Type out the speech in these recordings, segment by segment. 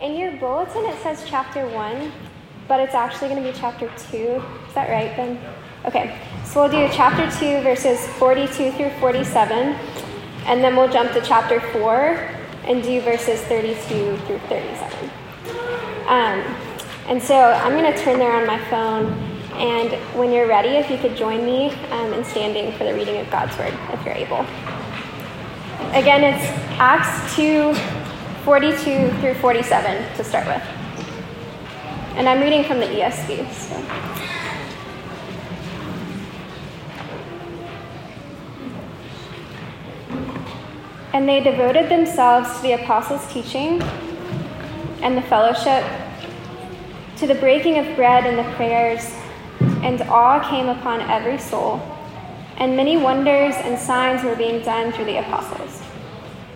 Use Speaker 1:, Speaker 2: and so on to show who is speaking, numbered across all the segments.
Speaker 1: In your bulletin, it says chapter 1, but it's actually going to be chapter 2. Is that right, Ben? Okay, so we'll do chapter 2, verses 42 through 47, and then we'll jump to chapter 4 and do verses 32 through 37. Um, and so I'm going to turn there on my phone, and when you're ready, if you could join me um, in standing for the reading of God's Word, if you're able. Again, it's Acts 2 42 through 47 to start with. And I'm reading from the ESV. So. And they devoted themselves to the apostles' teaching and the fellowship, to the breaking of bread and the prayers, and awe came upon every soul, and many wonders and signs were being done through the apostles.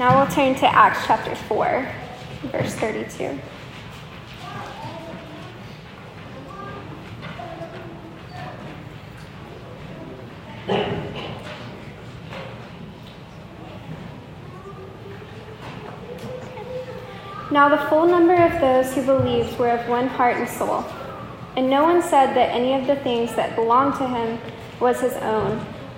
Speaker 1: Now we'll turn to Acts chapter 4, verse 32. Now the full number of those who believed were of one heart and soul. And no one said that any of the things that belonged to him was his own,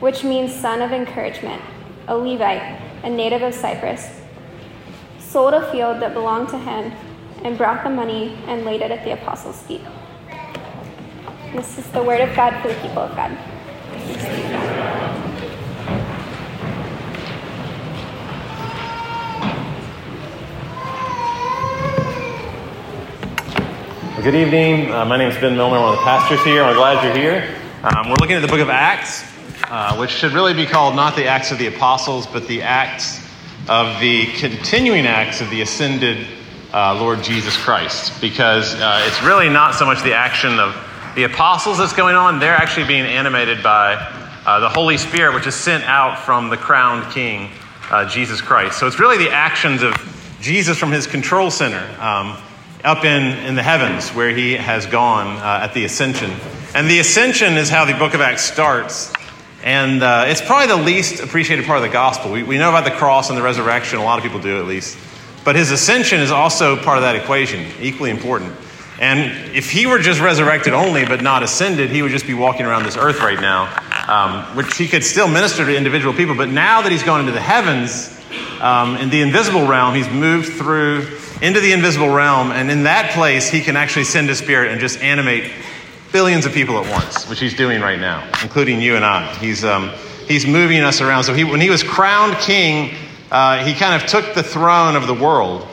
Speaker 1: which means son of encouragement, a Levite, a native of Cyprus, sold a field that belonged to him and brought the money and laid it at the apostles' feet. This is the word of God for the people of God.
Speaker 2: Good evening. Uh, my name is Ben Milner. One of the pastors here. I'm glad you're here. Um, we're looking at the book of Acts, uh, which should really be called not the Acts of the Apostles, but the Acts of the continuing acts of the ascended uh, Lord Jesus Christ, because uh, it's really not so much the action of the apostles that's going on, they're actually being animated by uh, the Holy Spirit, which is sent out from the crowned King, uh, Jesus Christ. So it's really the actions of Jesus from his control center. Um, up in, in the heavens where he has gone uh, at the ascension. And the ascension is how the book of Acts starts. And uh, it's probably the least appreciated part of the gospel. We, we know about the cross and the resurrection, a lot of people do at least. But his ascension is also part of that equation, equally important. And if he were just resurrected only but not ascended, he would just be walking around this earth right now, um, which he could still minister to individual people. But now that he's gone into the heavens, um, in the invisible realm, he's moved through into the invisible realm, and in that place, he can actually send his spirit and just animate billions of people at once, which he's doing right now, including you and I. He's, um, he's moving us around. So he, when he was crowned king, uh, he kind of took the throne of the world.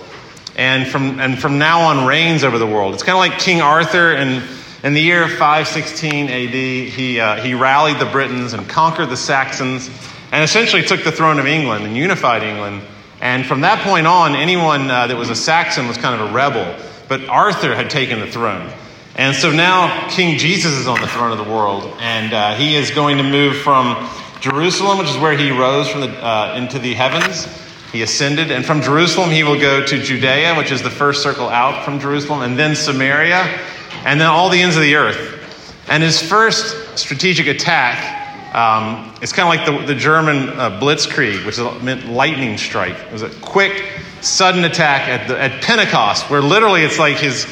Speaker 2: and from, and from now on reigns over the world. It's kind of like King Arthur in, in the year 516 AD. He, uh, he rallied the Britons and conquered the Saxons and essentially took the throne of England and unified England. And from that point on, anyone uh, that was a Saxon was kind of a rebel. But Arthur had taken the throne. And so now King Jesus is on the throne of the world, and uh, he is going to move from Jerusalem, which is where he rose from the, uh, into the heavens. He ascended, and from Jerusalem he will go to Judea, which is the first circle out from Jerusalem, and then Samaria, and then all the ends of the earth. And his first strategic attack um, it's kind of like the, the German uh, Blitzkrieg, which meant lightning strike. It was a quick, sudden attack at, the, at Pentecost, where literally it's like his,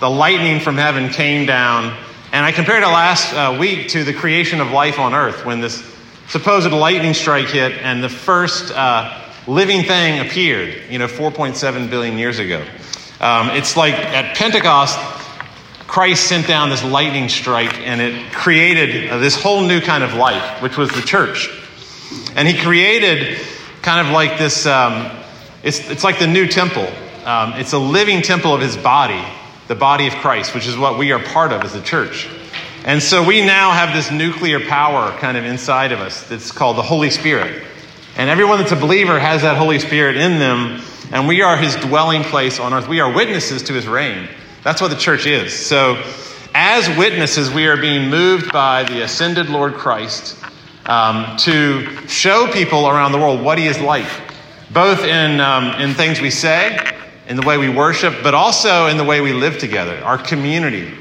Speaker 2: the lightning from heaven came down. And I compared it last uh, week to the creation of life on earth, when this supposed lightning strike hit and the first uh, living thing appeared, you know, 4.7 billion years ago. Um, it's like at Pentecost, Christ sent down this lightning strike and it created uh, this whole new kind of life, which was the church. And he created kind of like this, um, it's, it's like the new temple. Um, it's a living temple of his body, the body of Christ, which is what we are part of as a church. And so we now have this nuclear power kind of inside of us that's called the Holy Spirit. And everyone that's a believer has that Holy Spirit in them, and we are his dwelling place on earth. We are witnesses to his reign. That's what the church is. So, as witnesses, we are being moved by the ascended Lord Christ um, to show people around the world what he is like, both in, um, in things we say, in the way we worship, but also in the way we live together. Our community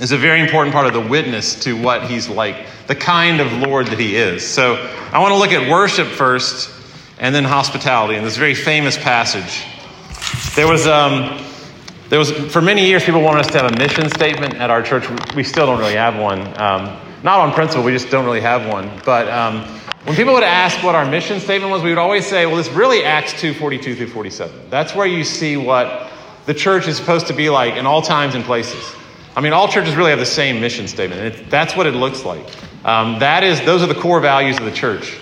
Speaker 2: is a very important part of the witness to what he's like, the kind of Lord that he is. So, I want to look at worship first and then hospitality in this very famous passage. There was. Um, there was, for many years, people wanted us to have a mission statement at our church. We still don't really have one. Um, not on principle, we just don't really have one. But um, when people would ask what our mission statement was, we would always say, well, it's really Acts 2 42 through 47. That's where you see what the church is supposed to be like in all times and places. I mean, all churches really have the same mission statement, it, that's what it looks like. Um, that is, those are the core values of the church.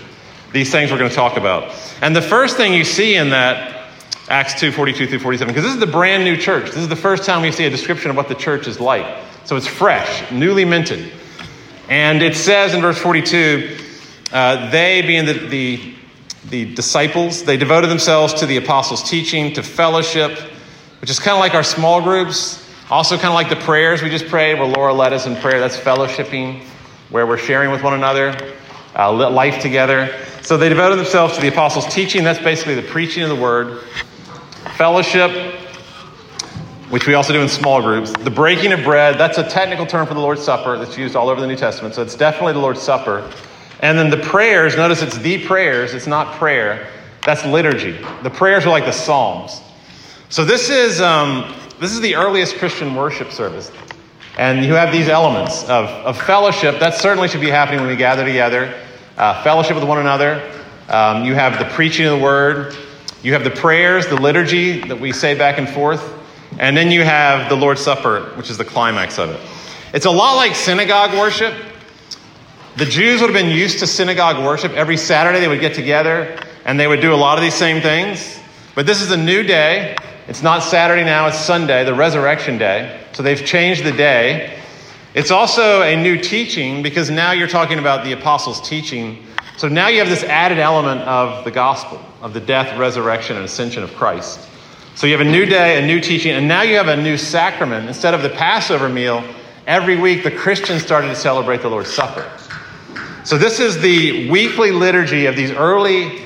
Speaker 2: These things we're going to talk about. And the first thing you see in that Acts 2 42 through 47, because this is the brand new church. This is the first time we see a description of what the church is like. So it's fresh, newly minted. And it says in verse 42 uh, they, being the, the, the disciples, they devoted themselves to the apostles' teaching, to fellowship, which is kind of like our small groups. Also, kind of like the prayers we just prayed, where Laura led us in prayer. That's fellowshipping, where we're sharing with one another, uh, life together. So they devoted themselves to the apostles' teaching. That's basically the preaching of the word Fellowship, which we also do in small groups. The breaking of bread, that's a technical term for the Lord's Supper that's used all over the New Testament. So it's definitely the Lord's Supper. And then the prayers, notice it's the prayers, it's not prayer. That's liturgy. The prayers are like the Psalms. So this is, um, this is the earliest Christian worship service. And you have these elements of, of fellowship. That certainly should be happening when we gather together. Uh, fellowship with one another. Um, you have the preaching of the word. You have the prayers, the liturgy that we say back and forth, and then you have the Lord's Supper, which is the climax of it. It's a lot like synagogue worship. The Jews would have been used to synagogue worship. Every Saturday they would get together and they would do a lot of these same things. But this is a new day. It's not Saturday now, it's Sunday, the resurrection day. So they've changed the day. It's also a new teaching because now you're talking about the apostles' teaching so now you have this added element of the gospel, of the death, resurrection, and ascension of Christ. So you have a new day, a new teaching, and now you have a new sacrament. Instead of the Passover meal, every week the Christians started to celebrate the Lord's Supper. So this is the weekly liturgy of these early,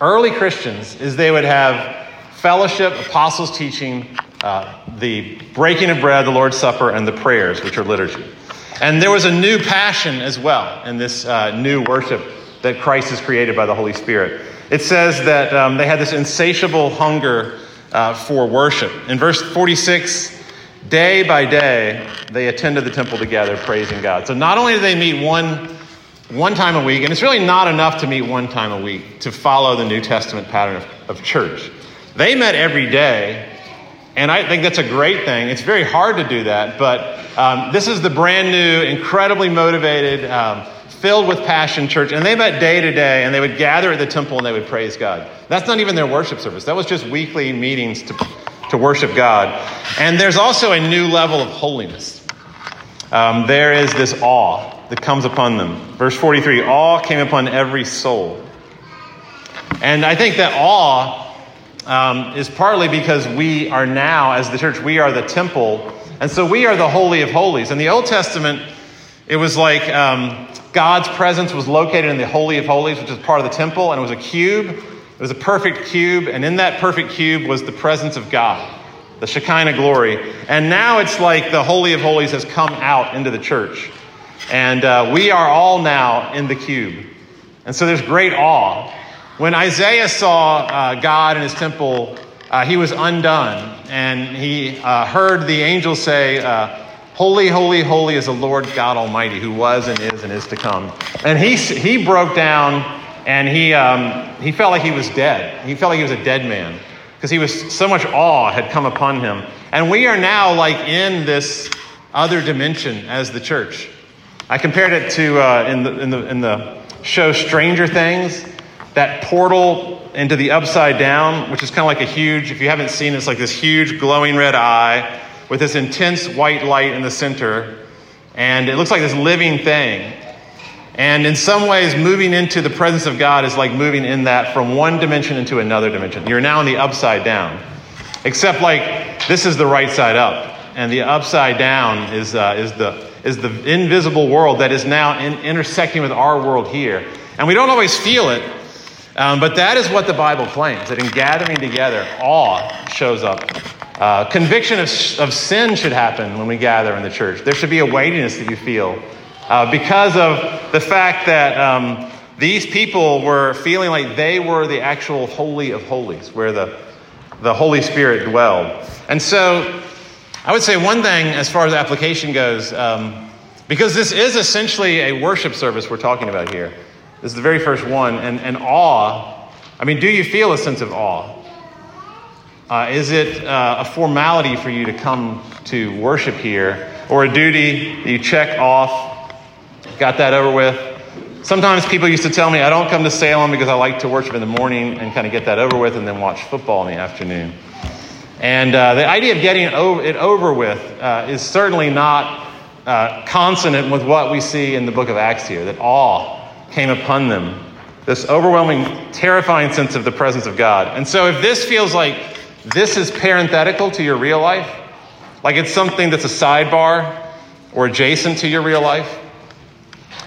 Speaker 2: early Christians, is they would have fellowship, apostles' teaching, uh, the breaking of bread, the Lord's Supper, and the prayers, which are liturgy. And there was a new passion as well in this uh, new worship that Christ has created by the Holy Spirit. It says that um, they had this insatiable hunger uh, for worship. In verse 46, day by day, they attended the temple together, praising God. So not only did they meet one, one time a week, and it's really not enough to meet one time a week to follow the New Testament pattern of, of church. They met every day, and I think that's a great thing. It's very hard to do that, but um, this is the brand new, incredibly motivated, um, filled with passion church, and they met day to day, and they would gather at the temple and they would praise God. That's not even their worship service. That was just weekly meetings to, to worship God. And there's also a new level of holiness. Um, there is this awe that comes upon them. Verse 43 awe came upon every soul. And I think that awe um, is partly because we are now, as the church, we are the temple. And so we are the Holy of Holies. In the Old Testament, it was like um, God's presence was located in the Holy of Holies, which is part of the temple, and it was a cube. It was a perfect cube, and in that perfect cube was the presence of God, the Shekinah glory. And now it's like the Holy of Holies has come out into the church. And uh, we are all now in the cube. And so there's great awe. When Isaiah saw uh, God in his temple, uh, he was undone. And he uh, heard the angel say, uh, Holy, holy, holy is the Lord God Almighty, who was and is and is to come. And he, he broke down and he, um, he felt like he was dead. He felt like he was a dead man because he was so much awe had come upon him. And we are now like in this other dimension as the church. I compared it to uh, in, the, in, the, in the show Stranger Things, that portal into the upside down, which is kind of like a huge, if you haven't seen it, it's like this huge glowing red eye with this intense white light in the center. And it looks like this living thing. And in some ways, moving into the presence of God is like moving in that from one dimension into another dimension. You're now in the upside down. Except, like, this is the right side up. And the upside down is, uh, is the is the invisible world that is now in, intersecting with our world here. And we don't always feel it, um, but that is what the Bible claims that in gathering together, awe shows up. Uh, conviction of, of sin should happen when we gather in the church. There should be a weightiness that you feel uh, because of the fact that um, these people were feeling like they were the actual Holy of Holies, where the, the Holy Spirit dwelled. And so I would say one thing as far as application goes, um, because this is essentially a worship service we're talking about here. This is the very first one. And, and awe, I mean, do you feel a sense of awe? Uh, is it uh, a formality for you to come to worship here or a duty that you check off? Got that over with? Sometimes people used to tell me, I don't come to Salem because I like to worship in the morning and kind of get that over with and then watch football in the afternoon. And uh, the idea of getting it over with uh, is certainly not uh, consonant with what we see in the book of Acts here, that awe came upon them. This overwhelming, terrifying sense of the presence of God. And so, if this feels like this is parenthetical to your real life, like it's something that's a sidebar or adjacent to your real life,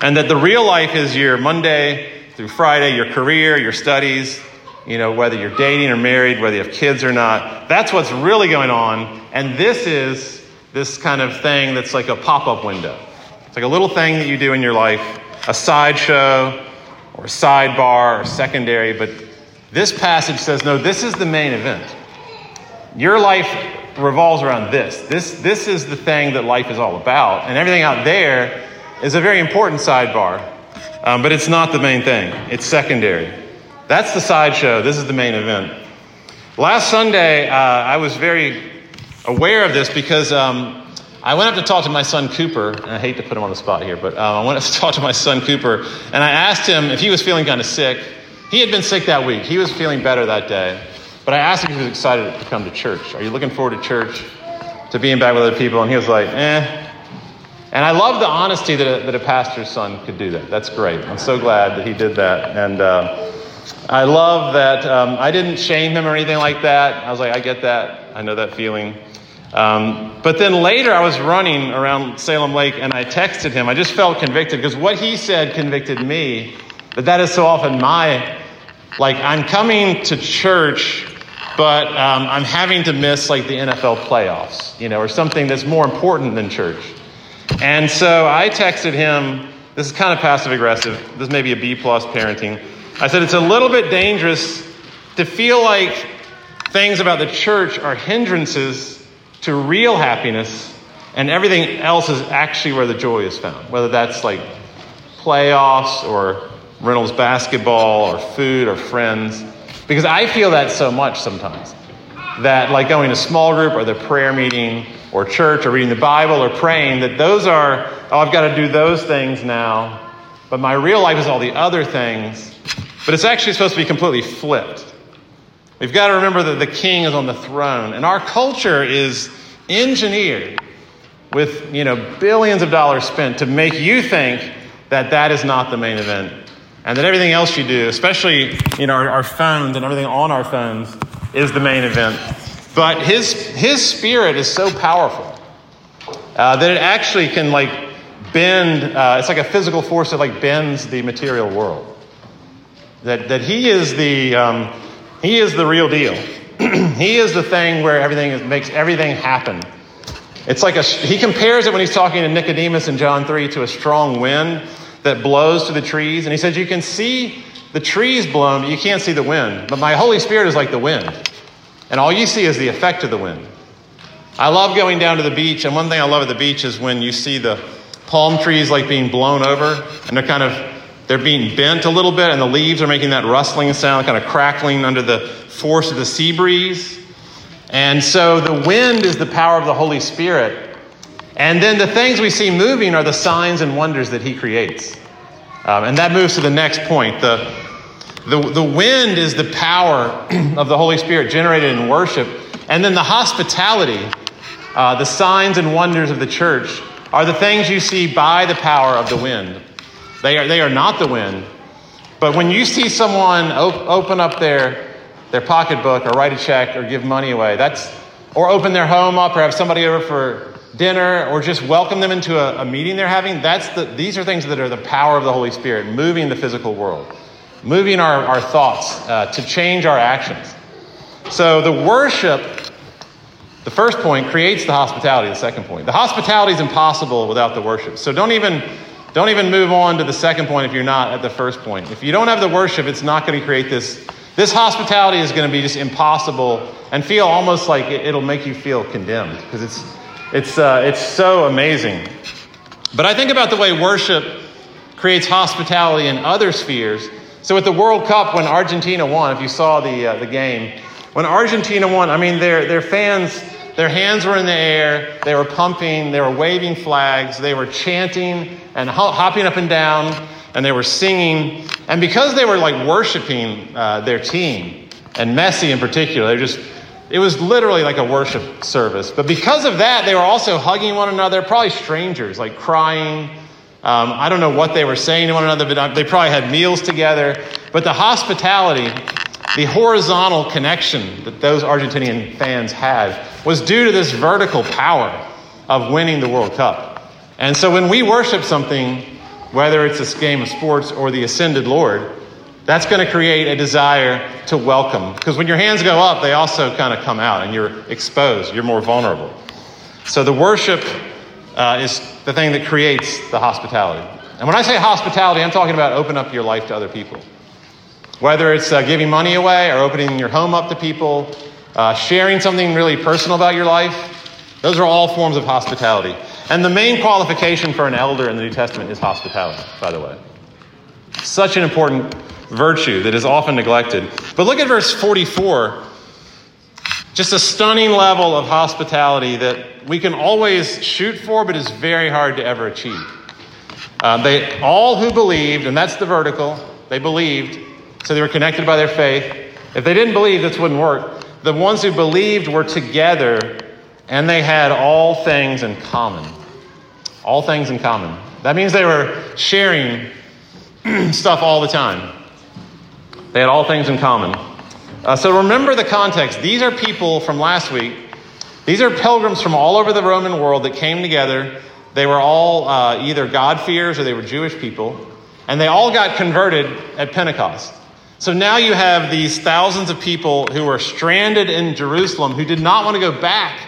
Speaker 2: and that the real life is your Monday through Friday, your career, your studies, you know, whether you're dating or married, whether you have kids or not. That's what's really going on. And this is this kind of thing that's like a pop up window. It's like a little thing that you do in your life, a sideshow or a sidebar or secondary. But this passage says, no, this is the main event. Your life revolves around this. This, this is the thing that life is all about. And everything out there is a very important sidebar, um, but it's not the main thing, it's secondary. That's the sideshow. This is the main event. Last Sunday, uh, I was very aware of this because um, I went up to talk to my son Cooper, and I hate to put him on the spot here, but um, I went up to talk to my son Cooper, and I asked him if he was feeling kind of sick. He had been sick that week. He was feeling better that day. But I asked him if he was excited to come to church. Are you looking forward to church, to being back with other people? And he was like, eh. And I love the honesty that a, that a pastor's son could do that. That's great. I'm so glad that he did that. And uh, I love that um, I didn't shame him or anything like that. I was like, I get that. I know that feeling. Um, but then later, I was running around Salem Lake and I texted him. I just felt convicted because what he said convicted me. But that is so often my, like, I'm coming to church, but um, I'm having to miss, like, the NFL playoffs, you know, or something that's more important than church. And so I texted him. This is kind of passive aggressive. This may be a B plus parenting. I said it's a little bit dangerous to feel like things about the church are hindrances to real happiness and everything else is actually where the joy is found, whether that's like playoffs or Reynolds basketball or food or friends. Because I feel that so much sometimes. That, like going to small group or the prayer meeting or church or reading the Bible or praying, that those are, oh, I've got to do those things now. But my real life is all the other things but it's actually supposed to be completely flipped. we've got to remember that the king is on the throne. And our culture is engineered with you know billions of dollars spent to make you think that that is not the main event and that everything else you do especially you know our, our phones and everything on our phones is the main event but his his spirit is so powerful uh, that it actually can like bend uh, it's like a physical force that like bends the material world that, that he is the um, he is the real deal he is the thing where everything is, makes everything happen it's like a, he compares it when he's talking to Nicodemus in John 3 to a strong wind that blows to the trees. And he says, You can see the trees blown, but you can't see the wind. But my Holy Spirit is like the wind. And all you see is the effect of the wind. I love going down to the beach. And one thing I love at the beach is when you see the palm trees like being blown over and they're kind of they're being bent a little bit and the leaves are making that rustling sound kind of crackling under the force of the sea breeze and so the wind is the power of the Holy Spirit. And then the things we see moving are the signs and wonders that He creates. Um, and that moves to the next point. The, the, the wind is the power of the Holy Spirit generated in worship. And then the hospitality, uh, the signs and wonders of the church, are the things you see by the power of the wind. They are, they are not the wind. But when you see someone op- open up their their pocketbook or write a check or give money away. That's or open their home up or have somebody over for dinner or just welcome them into a, a meeting they're having. That's the, these are things that are the power of the Holy Spirit, moving the physical world, moving our, our thoughts uh, to change our actions. So the worship, the first point, creates the hospitality, the second point. The hospitality is impossible without the worship. So don't even don't even move on to the second point if you're not at the first point. If you don't have the worship, it's not going to create this this hospitality is going to be just impossible and feel almost like it'll make you feel condemned because it's, it's, uh, it's so amazing. But I think about the way worship creates hospitality in other spheres. So at the World Cup, when Argentina won, if you saw the, uh, the game, when Argentina won, I mean, their, their fans, their hands were in the air, they were pumping, they were waving flags, they were chanting and hopping up and down and they were singing. And because they were like worshiping uh, their team, and Messi in particular, they just, it was literally like a worship service. But because of that, they were also hugging one another, probably strangers, like crying. Um, I don't know what they were saying to one another, but they probably had meals together. But the hospitality, the horizontal connection that those Argentinian fans had was due to this vertical power of winning the World Cup. And so when we worship something, whether it's this game of sports or the ascended Lord, that's going to create a desire to welcome. Because when your hands go up, they also kind of come out and you're exposed, you're more vulnerable. So the worship uh, is the thing that creates the hospitality. And when I say hospitality, I'm talking about open up your life to other people. Whether it's uh, giving money away or opening your home up to people, uh, sharing something really personal about your life, those are all forms of hospitality. And the main qualification for an elder in the New Testament is hospitality, by the way. Such an important virtue that is often neglected. But look at verse 44. Just a stunning level of hospitality that we can always shoot for, but is very hard to ever achieve. Uh, they all who believed, and that's the vertical, they believed, so they were connected by their faith. If they didn't believe, this wouldn't work. The ones who believed were together and they had all things in common. All things in common. That means they were sharing stuff all the time. They had all things in common. Uh, so remember the context. These are people from last week. These are pilgrims from all over the Roman world that came together. They were all uh, either God-fearers or they were Jewish people. And they all got converted at Pentecost. So now you have these thousands of people who were stranded in Jerusalem who did not want to go back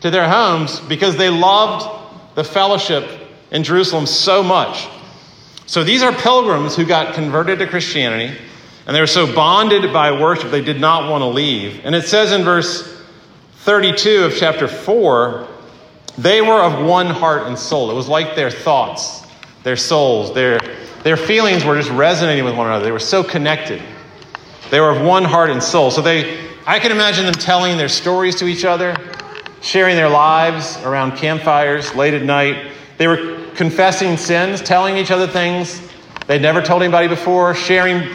Speaker 2: to their homes because they loved the fellowship in Jerusalem so much. So these are pilgrims who got converted to Christianity, and they were so bonded by worship they did not want to leave. And it says in verse 32 of chapter 4 they were of one heart and soul. It was like their thoughts, their souls, their, their feelings were just resonating with one another. They were so connected. They were of one heart and soul. So they, I can imagine them telling their stories to each other sharing their lives around campfires late at night. They were confessing sins, telling each other things they'd never told anybody before, sharing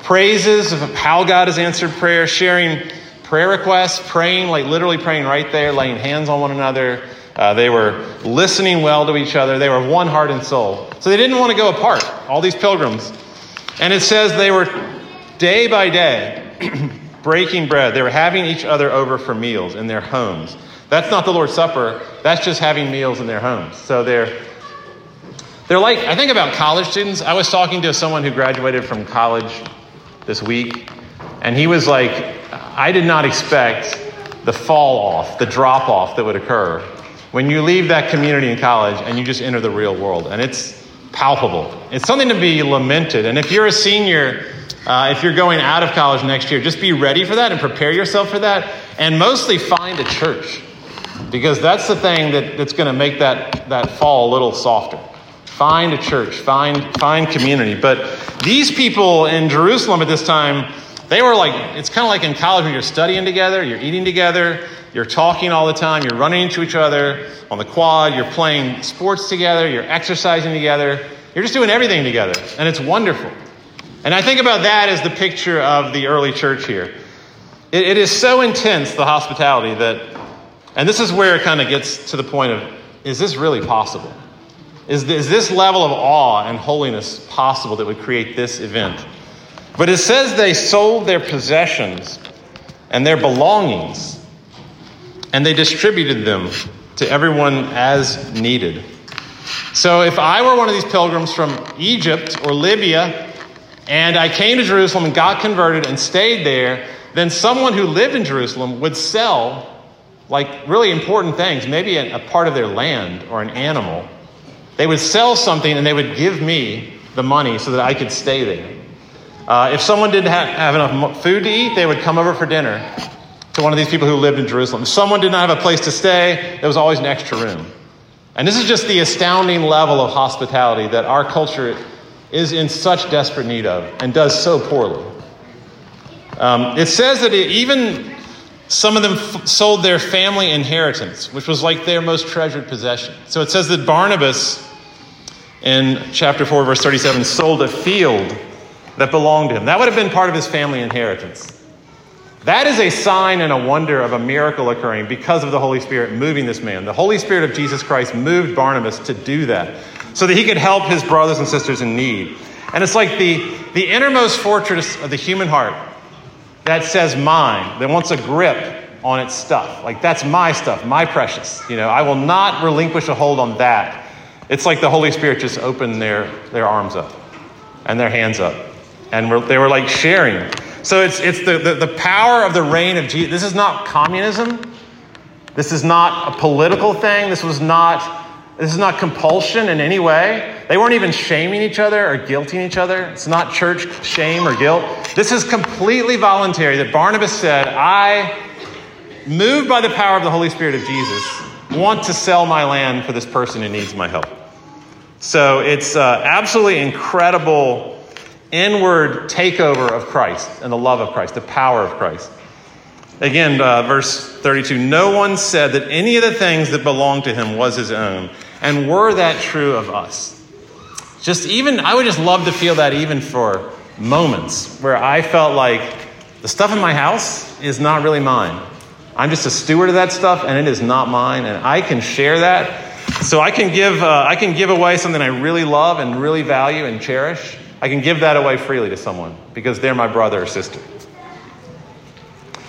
Speaker 2: praises of how God has answered prayer, sharing prayer requests, praying, like literally praying right there, laying hands on one another. Uh, they were listening well to each other. They were one heart and soul. So they didn't want to go apart, all these pilgrims. And it says they were day by day breaking bread. They were having each other over for meals in their homes. That's not the Lord's Supper, that's just having meals in their homes. So they're they're like, I think about college students. I was talking to someone who graduated from college this week, and he was like, I did not expect the fall off, the drop off that would occur when you leave that community in college and you just enter the real world. And it's palpable. It's something to be lamented. And if you're a senior, uh, if you're going out of college next year, just be ready for that and prepare yourself for that. And mostly find a church because that's the thing that, that's going to make that, that fall a little softer. Find a church, find, find community. But these people in Jerusalem at this time, they were like, it's kind of like in college when you're studying together, you're eating together, you're talking all the time, you're running into each other on the quad, you're playing sports together, you're exercising together, you're just doing everything together. And it's wonderful. And I think about that as the picture of the early church here. it, it is so intense, the hospitality, that, and this is where it kind of gets to the point of, is this really possible? Is, is this level of awe and holiness possible that would create this event? But it says they sold their possessions and their belongings, and they distributed them to everyone as needed. So if I were one of these pilgrims from Egypt or Libya, and I came to Jerusalem and got converted and stayed there, then someone who lived in Jerusalem would sell like really important things, maybe a, a part of their land or an animal they would sell something and they would give me the money so that I could stay there. Uh, if someone didn't have, have enough food to eat, they would come over for dinner to one of these people who lived in Jerusalem. If someone did not have a place to stay, there was always an extra room. And this is just the astounding level of hospitality that our culture is in such desperate need of and does so poorly. Um, it says that it, even some of them f- sold their family inheritance, which was like their most treasured possession. So it says that Barnabas in chapter 4, verse 37, sold a field that belonged to him. That would have been part of his family inheritance. That is a sign and a wonder of a miracle occurring because of the Holy Spirit moving this man. The Holy Spirit of Jesus Christ moved Barnabas to do that so that he could help his brothers and sisters in need. And it's like the, the innermost fortress of the human heart that says mine, that wants a grip on its stuff. Like, that's my stuff, my precious. You know, I will not relinquish a hold on that it's like the Holy Spirit just opened their, their arms up and their hands up. And they were like sharing. So it's, it's the, the, the power of the reign of Jesus. This is not communism. This is not a political thing. This was not this is not compulsion in any way. They weren't even shaming each other or guilting each other. It's not church shame or guilt. This is completely voluntary that Barnabas said, I, moved by the power of the Holy Spirit of Jesus, want to sell my land for this person who needs my help. So it's uh, absolutely incredible inward takeover of Christ and the love of Christ, the power of Christ. Again, uh, verse 32 No one said that any of the things that belonged to him was his own. And were that true of us? Just even, I would just love to feel that even for moments where I felt like the stuff in my house is not really mine. I'm just a steward of that stuff and it is not mine. And I can share that so I can give, uh, I can give away something I really love and really value and cherish. I can give that away freely to someone because they're my brother or sister.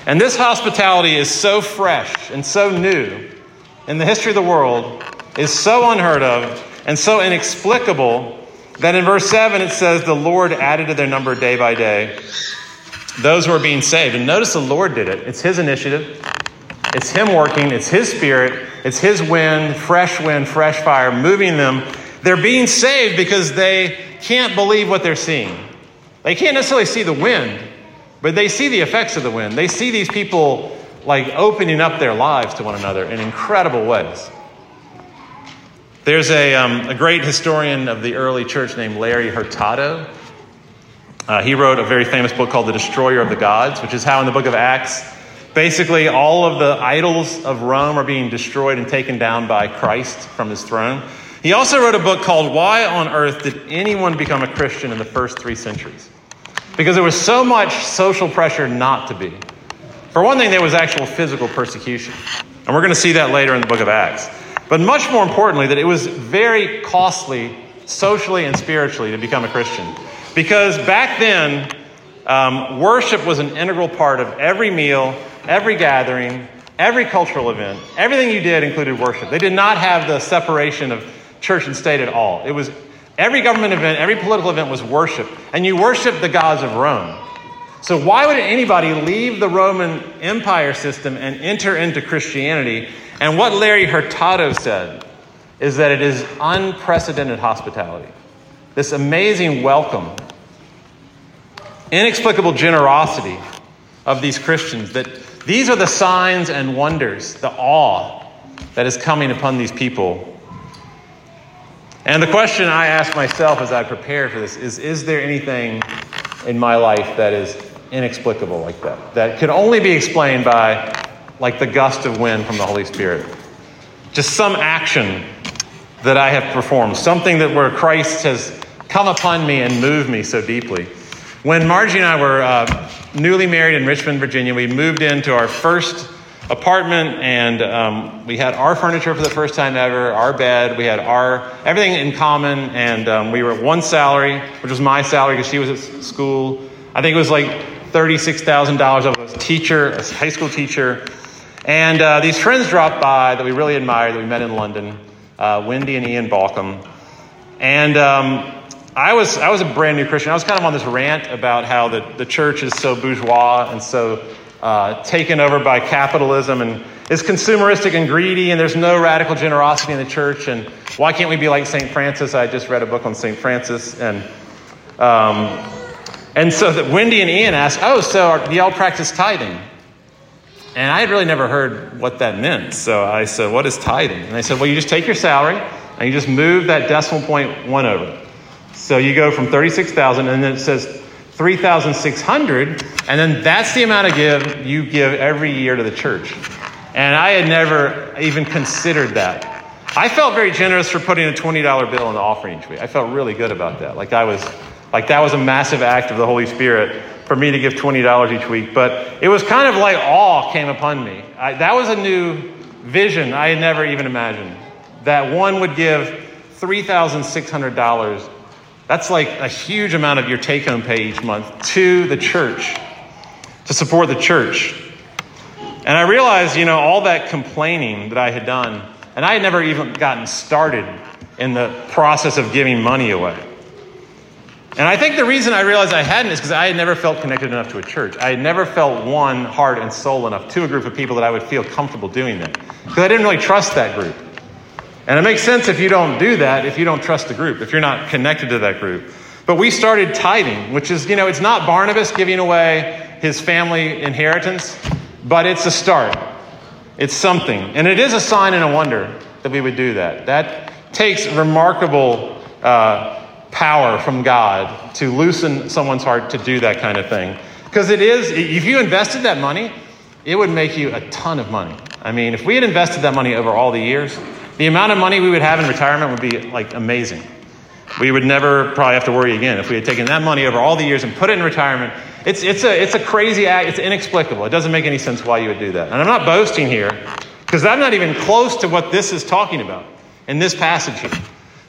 Speaker 2: And this hospitality is so fresh and so new in the history of the world, is so unheard of and so inexplicable that in verse 7 it says, The Lord added to their number day by day those who are being saved. And notice the Lord did it. It's His initiative, it's Him working, it's His Spirit, it's His wind, fresh wind, fresh fire, moving them. They're being saved because they can't believe what they're seeing. They can't necessarily see the wind, but they see the effects of the wind. They see these people like opening up their lives to one another in incredible ways. There's a, um, a great historian of the early church named Larry Hurtado. Uh, he wrote a very famous book called The Destroyer of the Gods, which is how in the book of Acts, Basically, all of the idols of Rome are being destroyed and taken down by Christ from his throne. He also wrote a book called Why on Earth Did Anyone Become a Christian in the First Three Centuries? because there was so much social pressure not to be. For one thing, there was actual physical persecution. And we're going to see that later in the book of Acts. But much more importantly, that it was very costly socially and spiritually to become a Christian. Because back then, um, worship was an integral part of every meal, every gathering, every cultural event. Everything you did included worship. They did not have the separation of church and state at all. It was every government event, every political event was worship. And you worshiped the gods of Rome. So, why would anybody leave the Roman Empire system and enter into Christianity? And what Larry Hurtado said is that it is unprecedented hospitality. This amazing welcome, inexplicable generosity of these Christians, that these are the signs and wonders, the awe that is coming upon these people. And the question I ask myself as I prepare for this is Is there anything in my life that is inexplicable like that? That could only be explained by like the gust of wind from the Holy Spirit. Just some action that I have performed, something that where Christ has come upon me and moved me so deeply. When Margie and I were uh, newly married in Richmond, Virginia, we moved into our first apartment and um, we had our furniture for the first time ever, our bed, we had our everything in common, and um, we were at one salary, which was my salary because she was at school. I think it was like $36,000. I was a teacher, a high school teacher. And uh, these friends dropped by that we really admired, that we met in London, uh, Wendy and Ian Balcom. And um, I, was, I was a brand new Christian. I was kind of on this rant about how the, the church is so bourgeois and so uh, taken over by capitalism and is consumeristic and greedy, and there's no radical generosity in the church. And why can't we be like St. Francis? I just read a book on St. Francis. And, um, and so that Wendy and Ian asked, Oh, so do y'all practice tithing? And I had really never heard what that meant. So I said, What is tithing? And they said, Well, you just take your salary and you just move that decimal point one over. So you go from 36,000 and then it says 3,600, and then that's the amount of give you give every year to the church. And I had never even considered that. I felt very generous for putting a $20 bill in the offering each. I felt really good about that. Like I was like that was a massive act of the Holy Spirit for me to give $20 each week. But it was kind of like awe came upon me. I, that was a new vision I had never even imagined. That one would give $3,600. That's like a huge amount of your take home pay each month to the church, to support the church. And I realized, you know, all that complaining that I had done, and I had never even gotten started in the process of giving money away. And I think the reason I realized I hadn't is because I had never felt connected enough to a church. I had never felt one heart and soul enough to a group of people that I would feel comfortable doing that. Because I didn't really trust that group. And it makes sense if you don't do that, if you don't trust the group, if you're not connected to that group. But we started tithing, which is, you know, it's not Barnabas giving away his family inheritance, but it's a start. It's something. And it is a sign and a wonder that we would do that. That takes remarkable uh, power from God to loosen someone's heart to do that kind of thing. Because it is, if you invested that money, it would make you a ton of money. I mean, if we had invested that money over all the years, the amount of money we would have in retirement would be like amazing. We would never probably have to worry again if we had taken that money over all the years and put it in retirement. It's, it's, a, it's a crazy act. It's inexplicable. It doesn't make any sense why you would do that. And I'm not boasting here because I'm not even close to what this is talking about in this passage here.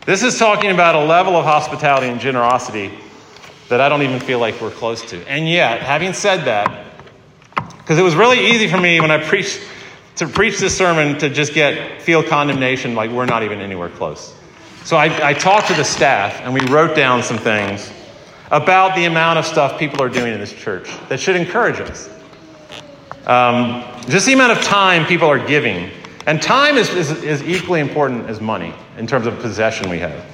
Speaker 2: This is talking about a level of hospitality and generosity that I don't even feel like we're close to. And yet, having said that, because it was really easy for me when I preached to preach this sermon to just get feel condemnation like we're not even anywhere close. So I, I talked to the staff and we wrote down some things about the amount of stuff people are doing in this church that should encourage us. Um, just the amount of time people are giving. And time is, is, is equally important as money in terms of possession we have.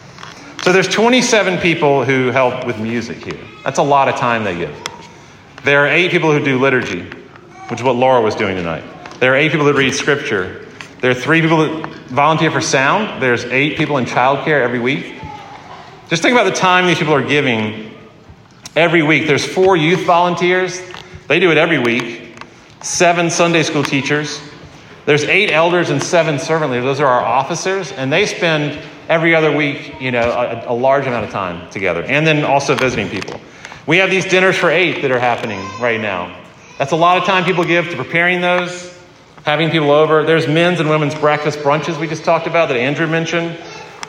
Speaker 2: So there's 27 people who help with music here. That's a lot of time they give. There are eight people who do liturgy, which is what Laura was doing tonight. There are eight people that read scripture. There are three people that volunteer for sound. There's eight people in childcare every week. Just think about the time these people are giving every week. There's four youth volunteers. They do it every week. Seven Sunday school teachers. There's eight elders and seven servant leaders. Those are our officers, and they spend every other week, you know, a, a large amount of time together, and then also visiting people. We have these dinners for eight that are happening right now. That's a lot of time people give to preparing those, having people over. There's men's and women's breakfast brunches we just talked about that Andrew mentioned.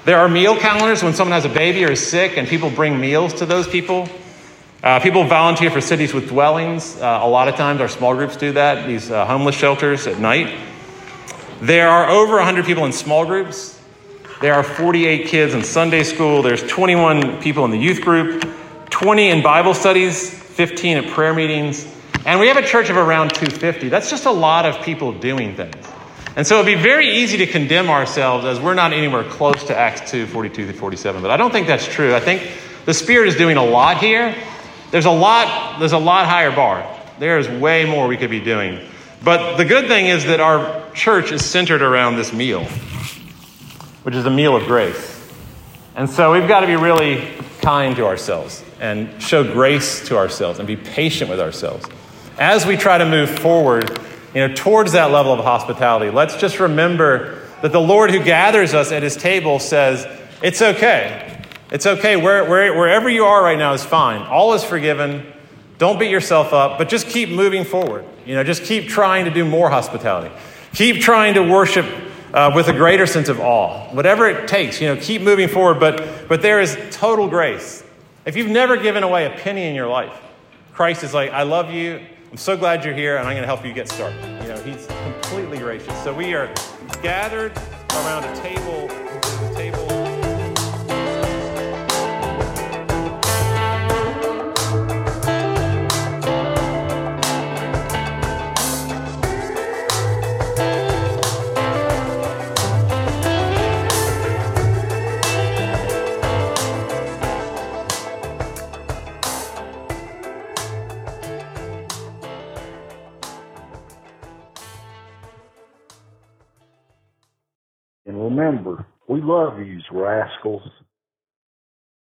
Speaker 2: There are meal calendars when someone has a baby or is sick and people bring meals to those people. Uh, people volunteer for cities with dwellings. Uh, a lot of times our small groups do that, these uh, homeless shelters at night. There are over 100 people in small groups. There are 48 kids in Sunday school. There's 21 people in the youth group, 20 in Bible studies, 15 at prayer meetings. And we have a church of around 250. That's just a lot of people doing things. And so it'd be very easy to condemn ourselves as we're not anywhere close to Acts 2, 42 to 47. But I don't think that's true. I think the Spirit is doing a lot here. There's a lot, there's a lot higher bar. There is way more we could be doing. But the good thing is that our church is centered around this meal, which is a meal of grace. And so we've got to be really kind to ourselves and show grace to ourselves and be patient with ourselves. As we try to move forward, you know, towards that level of hospitality, let's just remember that the Lord who gathers us at his table says, It's okay. It's okay. Where, where, wherever you are right now is fine. All is forgiven. Don't beat yourself up, but just keep moving forward. You know, just keep trying to do more hospitality. Keep trying to worship uh, with a greater sense of awe. Whatever it takes, you know, keep moving forward. But, but there is total grace. If you've never given away a penny in your life, Christ is like, I love you. I'm so glad you're here, and I'm going to help you get started. You know, He's completely gracious. So we are gathered around a table. A table.
Speaker 3: Remember, we love you, rascals.